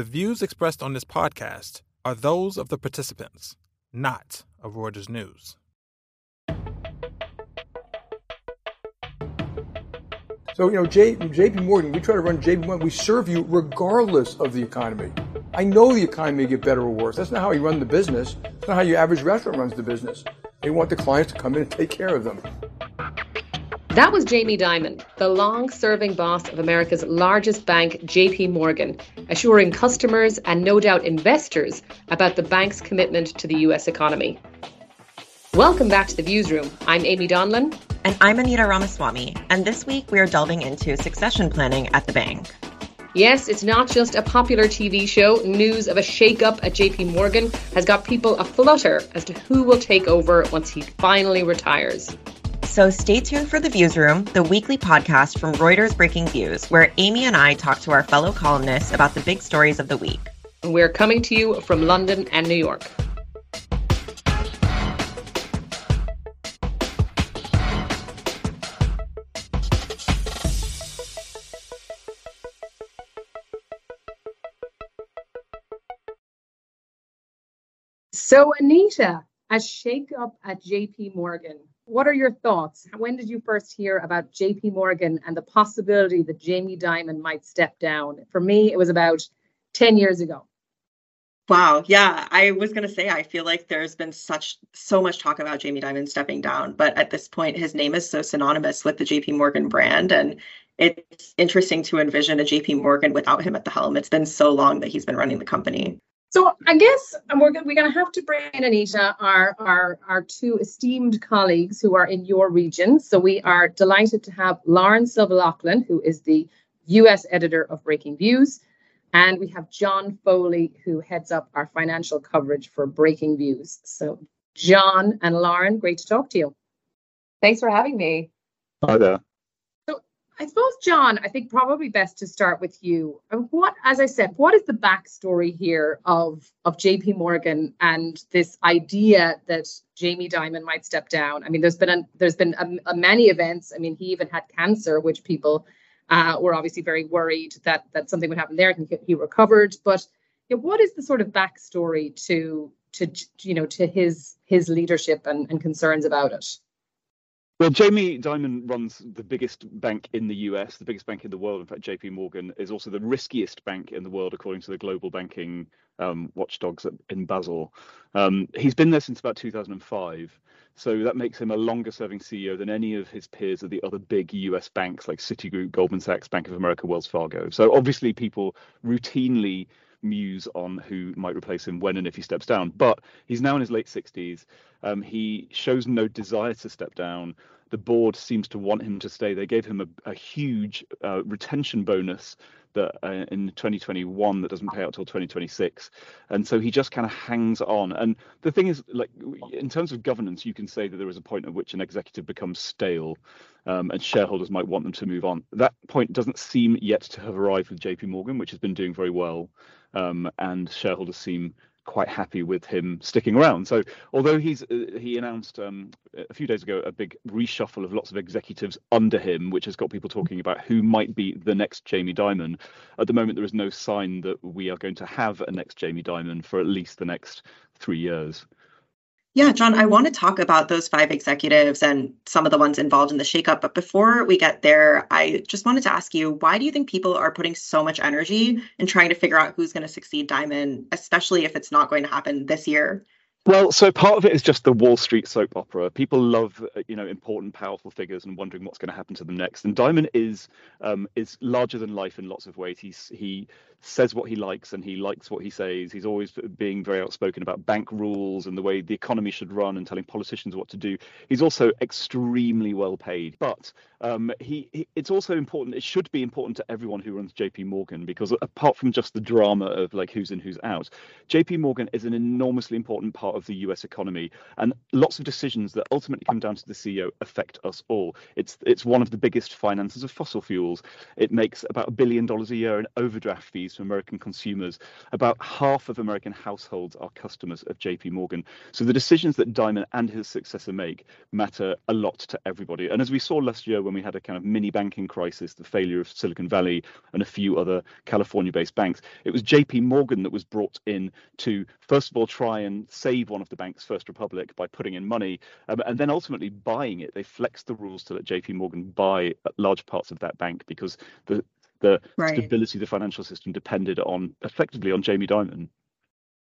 The views expressed on this podcast are those of the participants, not of Reuters News. So, you know, J, JP Morgan, we try to run JP Morgan, we serve you regardless of the economy. I know the economy get better or worse. That's not how you run the business. That's not how your average restaurant runs the business. They want the clients to come in and take care of them. That was Jamie Dimon, the long serving boss of America's largest bank, JP Morgan, assuring customers and no doubt investors about the bank's commitment to the US economy. Welcome back to the Viewsroom. I'm Aimee Donnellan. And I'm Anita Ramaswamy. And this week we are delving into succession planning at the bank. Yes, it's not just a popular TV show. News of a shake-up at JP Morgan has got people aflutter as to who will take over once he finally retires. So stay tuned for The Viewsroom, the weekly podcast from Reuters Breakingviews, where Aimee and I talk to our fellow columnists about the big stories of the week. We're coming to you from London and New York. So, Anita, a shake-up at JP Morgan. What are your thoughts? When did you first hear about JP Morgan and the possibility that Jamie Dimon might step down? For me, it was about 10 years ago. Wow. Yeah. I was going to say, I feel like there's been such, so much talk about Jamie Dimon stepping down, but at this point, his name is so synonymous with the JP Morgan brand. And it's interesting to envision a JP Morgan without him at the helm. It's been so long that he's been running the company. So I guess we're, we're going to have to bring in Anita, our, our, our two esteemed colleagues who are in your region. So we are delighted to have Lauren Silva Laughlin, who is the US editor of Breakingviews. And we have John Foley, who heads up our financial coverage for Breakingviews. So, John and Lauren, great to talk to you. Thanks for having me. Hi there. I suppose, John, I think probably best to start with you. What, as I said, what is the backstory here of of JP Morgan and this idea that Jamie Dimon might step down? I mean, there's been a, there's been a, a many events. I mean, he even had cancer, which people uh, were obviously very worried that that something would happen there. He, he recovered, but you know, what is the sort of backstory to to you know to his his leadership and, and concerns about it? Well, Jamie Dimon runs the biggest bank in the US, the biggest bank in the world. In fact, JP Morgan is also the riskiest bank in the world, according to the global banking um, watchdogs in Basel. Um, he's been there since about 2005. So that makes him a longer serving CEO than any of his peers at the other big US banks like Citigroup, Goldman Sachs, Bank of America, Wells Fargo. So obviously, people routinely muse on who might replace him when and if he steps down. But he's now in his late 60s. Um, he shows no desire to step down. The board seems to want him to stay. They gave him a, a huge uh, retention bonus that uh, in 2021 that doesn't pay out till 2026 and so he just kind of hangs on and the thing is like in terms of governance you can say that there is a point at which an executive becomes stale um, and shareholders might want them to move on that point doesn't seem yet to have arrived with jp morgan which has been doing very well um, and shareholders seem quite happy with him sticking around. So although he's uh, he announced um, a few days ago a big reshuffle of lots of executives under him, which has got people talking about who might be the next Jamie Dimon. At the moment, there is no sign that we are going to have a next Jamie Dimon for at least the next three years. Yeah, John, I want to talk about those five executives and some of the ones involved in the shakeup. But before we get there, I just wanted to ask you why do you think people are putting so much energy in trying to figure out who's going to succeed Dimon, especially if it's not going to happen this year? Well, so part of it is just the Wall Street soap opera. People love, uh, you know, important, powerful figures and wondering what's going to happen to them next. And Dimon is um, is larger than life in lots of ways. He's he says what he likes and he likes what he says. He's always being very outspoken about bank rules and the way the economy should run and telling politicians what to do. He's also extremely well paid. But um, he, he, it's also important. It should be important to everyone who runs J.P. Morgan because apart from just the drama of like who's in, who's out, J.P. Morgan is an enormously important part of the US economy. And lots of decisions that ultimately come down to the CEO affect us all. It's it's one of the biggest finances of fossil fuels. It makes about a billion dollars a year in overdraft fees to American consumers. About half of American households are customers of JP Morgan. So the decisions that Dimon and his successor make matter a lot to everybody. And as we saw last year when we had a kind of mini banking crisis, the failure of Silicon Valley and a few other California based banks, it was JP Morgan that was brought in to, first of all, try and save one of the banks, First Republic, by putting in money, um, and then ultimately buying it. They flexed the rules to let JP Morgan buy large parts of that bank because the the right. stability of the financial system depended on effectively on Jamie Dimon.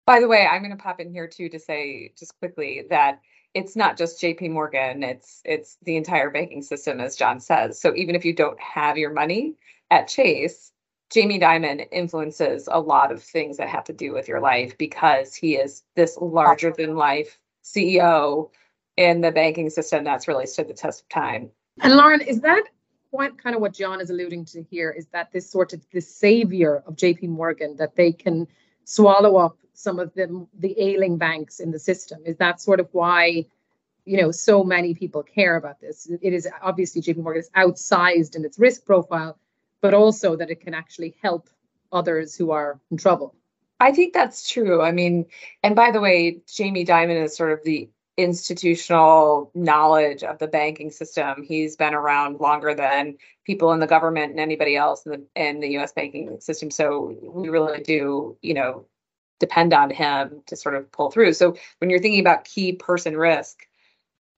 By the way, I'm going to pop in here too to say just quickly that it's not just JP Morgan, it's it's the entire banking system as John says. So even if you don't have your money at Chase, Jamie Dimon influences a lot of things that have to do with your life because he is this larger than life CEO in the banking system that's really stood the test of time. And Lauren, is that kind of what John is alluding to here? Is that this sort of the savior of JP Morgan that they can swallow up some of the the ailing banks in the system? Is that sort of why you know so many people care about this? It is obviously JP Morgan is outsized in its risk profile, but also that it can actually help others who are in trouble. I think that's true. I mean, and by the way, Jamie Dimon is sort of the institutional knowledge of the banking system. He's been around longer than people in the government and anybody else in the in the US banking system. So we really do, you know, depend on him to sort of pull through. So when you're thinking about key person risk,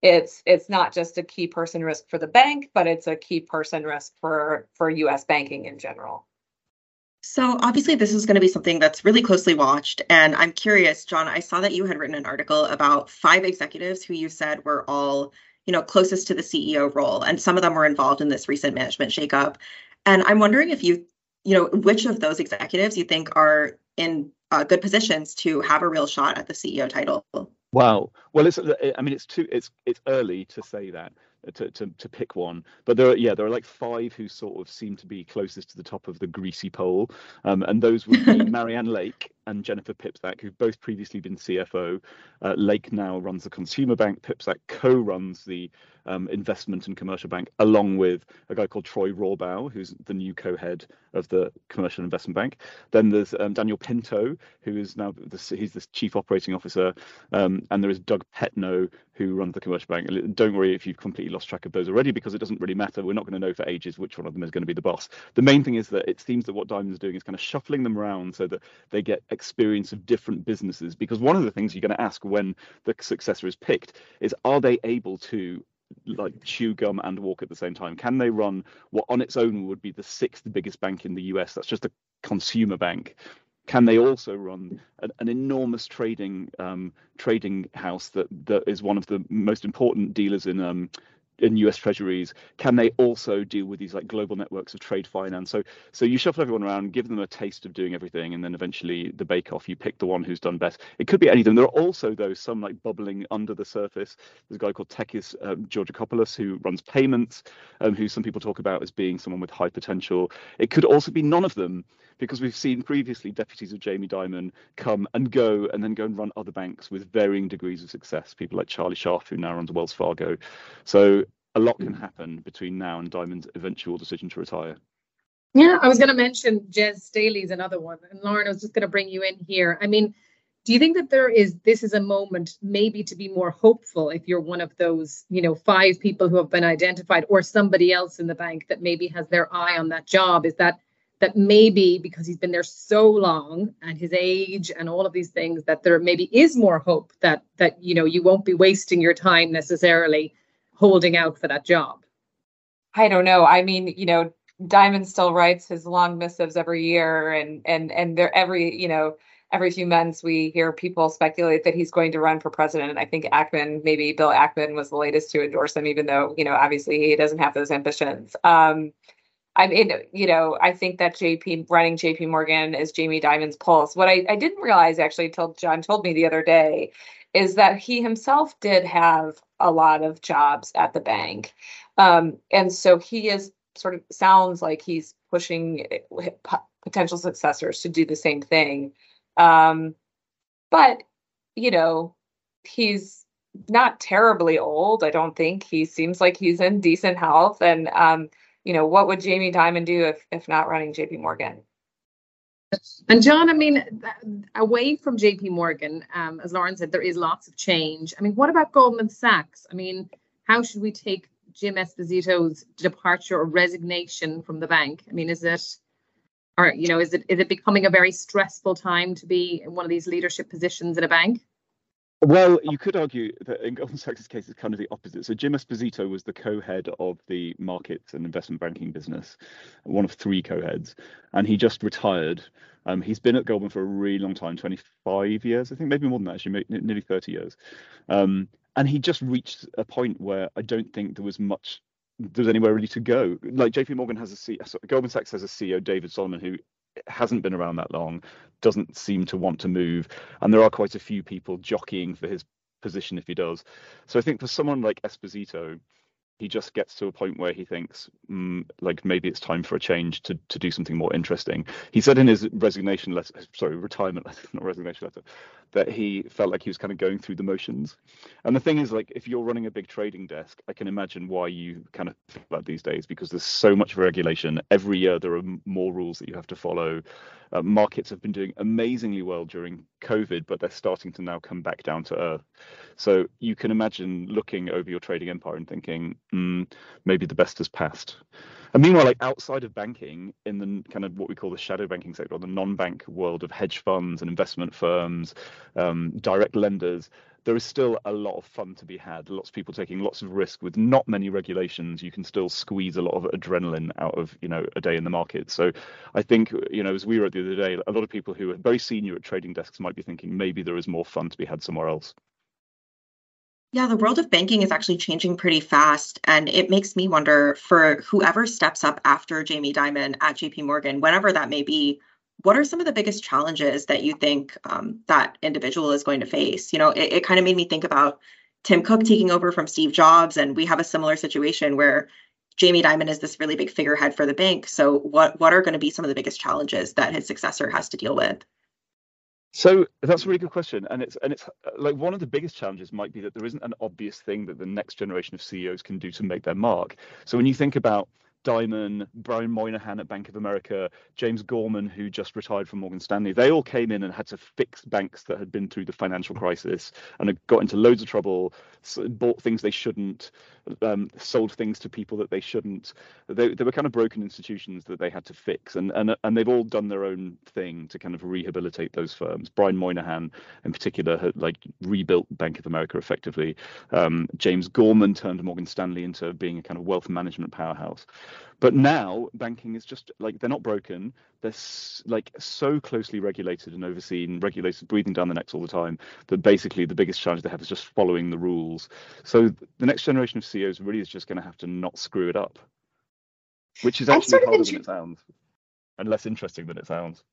it's it's not just a key person risk for the bank, but it's a key person risk for for US banking in general. So obviously this is going to be something that's really closely watched and I'm curious John, I saw that you had written an article about five executives who you said were all, you know, closest to the CEO role and some of them were involved in this recent management shakeup. And I'm wondering if you, you know, which of those executives you think are in uh, good positions to have a real shot at the CEO title. Wow. Well, it's I mean it's too it's it's early to say that to, to, to pick one. But there are yeah, there are like five who sort of seem to be closest to the top of the greasy pole. Um, and those would be Marianne Lake and Jennifer Piepszak, who've both previously been CFO. Uh, Lake now runs the consumer bank. Piepszak co-runs the um, investment and commercial bank, along with a guy called Troy Rohrbaugh, who's the new co-head of the commercial investment bank. Then there's um, Daniel Pinto, who is now the, he's the chief operating officer, um, and there is Doug Petno, who runs the commercial bank. Don't worry if you've completely lost track of those already, because it doesn't really matter. We're not going to know for ages which one of them is going to be the boss. The main thing is that it seems that what Dimon's doing is kind of shuffling them around so that they get experience of different businesses. Because one of the things you're going to ask when the successor is picked is, are they able to like chew gum and walk at the same time? Can they run what on its own would be the sixth biggest bank in the US? That's just a consumer bank. Can they also run an, an enormous trading um, trading house that that is one of the most important dealers in um, in US treasuries, can they also deal with these like global networks of trade finance? So so you shuffle everyone around, give them a taste of doing everything, and then eventually the bake off, you pick the one who's done best. It could be any of them. There are also though some like bubbling under the surface. There's a guy called Takis um, Georgakopoulos who runs payments, um, who some people talk about as being someone with high potential. It could also be none of them because we've seen previously deputies of Jamie Dimon come and go and then go and run other banks with varying degrees of success. People like Charlie Scharf, who now runs Wells Fargo. So a lot can happen between now and Dimon's eventual decision to retire. Yeah, I was going to mention Jes Staley's another one, and Lauren, I was just going to bring you in here. I mean, do you think that there is this is a moment maybe to be more hopeful if you're one of those, you know, five people who have been identified, or somebody else in the bank that maybe has their eye on that job? Is that that maybe because he's been there so long and his age and all of these things that there maybe is more hope that that you know you won't be wasting your time necessarily holding out for that job. I don't know. I mean you know Dimon still writes his long missives every year and and and there every you know every few months we hear people speculate that he's going to run for president. And i think ackman maybe bill ackman was the latest to endorse him even though you know obviously he doesn't have those ambitions. Um I mean, you know, I think that JP running JP Morgan is Jamie Dimon's pulse. What I, I didn't realize actually until John told me the other day is that he himself did have a lot of jobs at the bank. Um, and so he is sort of sounds like he's pushing eh, potential successors to do the same thing. Um, but, you know, he's not terribly old. I don't think he seems like he's in decent health. And um, you know, what would Jamie Dimon do if if not running J.P. Morgan? And John, I mean, away from JP Morgan, um, as Lauren said, there is lots of change. I mean, what about Goldman Sachs? I mean, how should we take Jim Esposito's departure or resignation from the bank? I mean, is it, or you know, is it is it becoming a very stressful time to be in one of these leadership positions in a bank? Well, you could argue that in Goldman Sachs' case, it's kind of the opposite. So Jim Esposito was the co-head of the markets and investment banking business, one of three co-heads, and he just retired. Um, he's been at Goldman for a really long time, 25 years, I think, maybe more than that, actually, nearly 30 years. Um, and he just reached a point where I don't think there was much there's anywhere really to go. Like JP Morgan has a CEO, Goldman Sachs has a CEO, David Solomon, who hasn't been around that long, doesn't seem to want to move, and there are quite a few people jockeying for his position if he does. So I think for someone like Esposito, he just gets to a point where he thinks mm, like maybe it's time for a change to to do something more interesting. He said in his resignation letter sorry retirement letter not resignation letter that he felt like he was kind of going through the motions. And the thing is like if you're running a big trading desk i can imagine why you kind of think about these days because there's so much regulation. Every year there are more rules that you have to follow. Uh, markets have been doing amazingly well during covid but they're starting to now come back down to earth. So you can imagine looking over your trading empire and thinking, mm, maybe the best has passed. And meanwhile, like outside of banking, in the kind of what we call the shadow banking sector, or the non-bank world of hedge funds and investment firms, um, direct lenders, there is still a lot of fun to be had. Lots of people taking lots of risk with not many regulations. You can still squeeze a lot of adrenaline out of you know a day in the market. So I think you know as we were the other day, a lot of people who are very senior at trading desks might be thinking maybe there is more fun to be had somewhere else. Yeah, the world of banking is actually changing pretty fast. And it makes me wonder for whoever steps up after Jamie Dimon at JP Morgan, whenever that may be, what are some of the biggest challenges that you think um, that individual is going to face? You know, it, it kind of made me think about Tim Cook taking over from Steve Jobs. And we have a similar situation where Jamie Dimon is this really big figurehead for the bank. So, what, what are going to be some of the biggest challenges that his successor has to deal with? So that's a really good question, and it's and it's uh, like one of the biggest challenges might be that there isn't an obvious thing that the next generation of CEOs can do to make their mark. So when you think about Dimon, Brian Moynihan at Bank of America, James Gorman, who just retired from Morgan Stanley, they all came in and had to fix banks that had been through the financial crisis and had got into loads of trouble, bought things they shouldn't, um, sold things to people that they shouldn't. They, they were kind of broken institutions that they had to fix, and and and they've all done their own thing to kind of rehabilitate those firms. Brian Moynihan, in particular, had like rebuilt Bank of America effectively. Um, James Gorman turned Morgan Stanley into being a kind of wealth management powerhouse. But now banking is just like they're not broken. They're like so closely regulated and overseen, regulated, breathing down the necks all the time. That basically the biggest challenge they have is just following the rules. So the next generation of CEOs really is just going to have to not screw it up, which is actually harder than it sounds and less interesting than it sounds.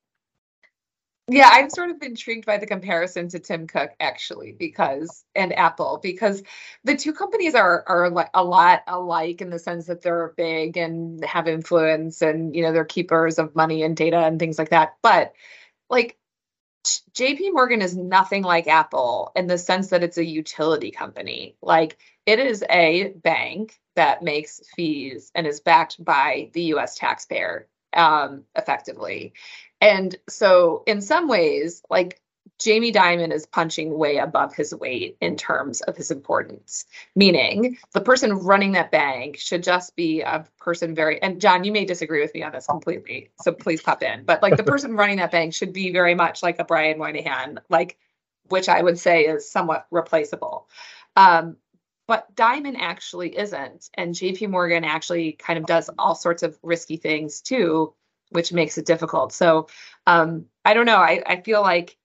Yeah, I'm sort of intrigued by the comparison to Tim Cook actually, because and Apple, because the two companies are are like a lot alike in the sense that they're big and have influence, and you know they're keepers of money and data and things like that. But like JP Morgan is nothing like Apple in the sense that it's a utility company. Like it is a bank that makes fees and is backed by the US taxpayer um, effectively. And so, in some ways, like Jamie Dimon is punching way above his weight in terms of his importance, meaning the person running that bank should just be a person very, and John, you may disagree with me on this completely, so please pop in, but like the person running that bank should be very much like a Brian Moynihan, like, which I would say is somewhat replaceable. Um, but Dimon actually isn't. And JP Morgan actually kind of does all sorts of risky things too which makes it difficult. So um, I don't know. I, I feel like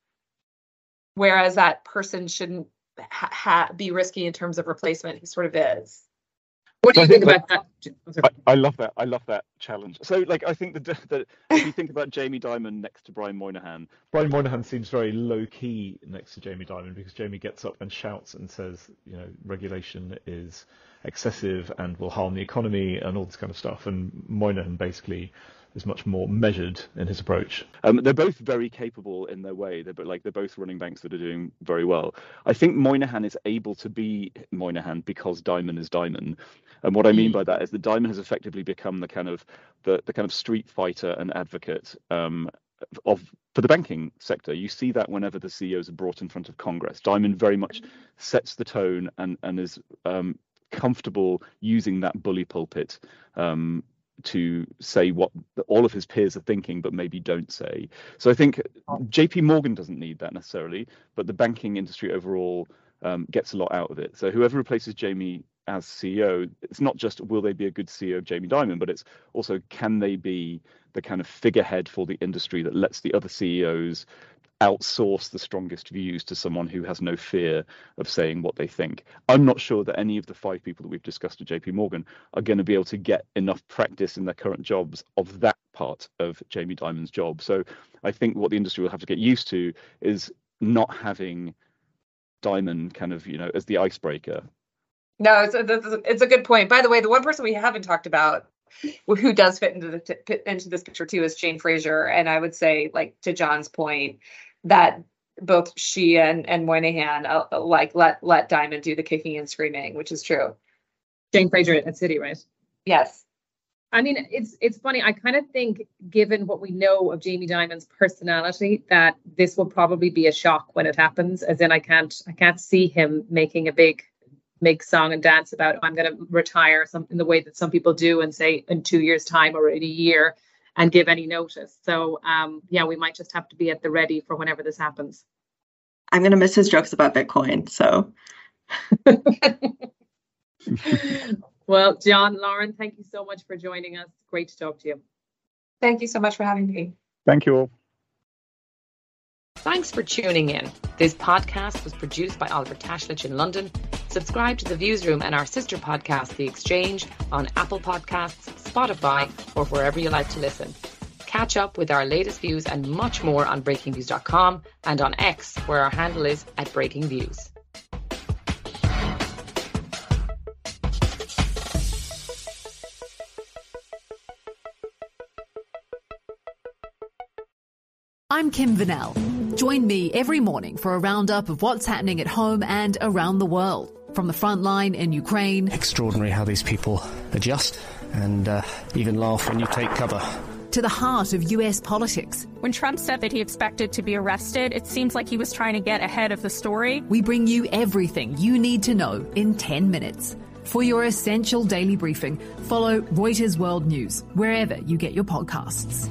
whereas that person shouldn't ha- ha- be risky in terms of replacement, he sort of is. What do you think, about that? I, I, love that. I love that challenge. So, like, I think that, that if you think about Jamie Dimon next to Brian Moynihan, Brian Moynihan seems very low key next to Jamie Dimon because Jamie gets up and shouts and says, you know, regulation is excessive and will harm the economy and all this kind of stuff. And Moynihan basically is much more measured in his approach. Um, they're both very capable in their way. They're like they're both running banks that are doing very well. I think Moynihan is able to be Moynihan because Dimon is Dimon. and what I mean mm. by that is that Dimon has effectively become the kind of the, the kind of street fighter and advocate um, of for the banking sector. You see that whenever the CEOs are brought in front of Congress. Dimon very much sets the tone and and is um, comfortable using that bully pulpit um, to say what all of his peers are thinking, but maybe don't say. So I think JP Morgan doesn't need that necessarily, but the banking industry overall um, gets a lot out of it. So whoever replaces Jamie as CEO, it's not just will they be a good CEO of Jamie Dimon, but it's also can they be the kind of figurehead for the industry that lets the other CEOs outsource the strongest views to someone who has no fear of saying what they think. I'm not sure that any of the five people that we've discussed at JP Morgan are going to be able to get enough practice in their current jobs of that part of Jamie Dimon's job. So I think what the industry will have to get used to is not having Dimon kind of, you know, as the icebreaker. No, it's a, it's a good point. By the way, the one person we haven't talked about who does fit into the into this picture too is Jane Fraser, and I would say, like to John's point, that both she and and Moynihan uh, like let let Dimon do the kicking and screaming, which is true. Jane Fraser at Citi, right? Yes. I mean, it's it's funny. I kind of think, given what we know of Jamie Dimon's personality, that this will probably be a shock when it happens. As in, I can't I can't see him making a big make song and dance about I'm going to retire some in the way that some people do and say in two years time or in a year and give any notice. So um, yeah, we might just have to be at the ready for whenever this happens. I'm going to miss his jokes about Bitcoin. So. well, John, Lauren, thank you so much for joining us. Great to talk to you. Thank you so much for having me. Thank you all. Thanks for tuning in. This podcast was produced by Oliver Tashlich in London. Subscribe to The Viewsroom and our sister podcast, The Exchange, on Apple Podcasts, Spotify, or wherever you like to listen. Catch up with our latest views and much more on breakingviews.com and on X, where our handle is at Breakingviews. I'm Kim Van Sel. Join me every morning for a roundup of what's happening at home and around the world. From the front line in Ukraine. Extraordinary how these people adjust and uh, even laugh when you take cover. To the heart of US politics. When Trump said that he expected to be arrested, it seems like he was trying to get ahead of the story. We bring you everything you need to know in 10 minutes. For your essential daily briefing, follow Reuters World News wherever you get your podcasts.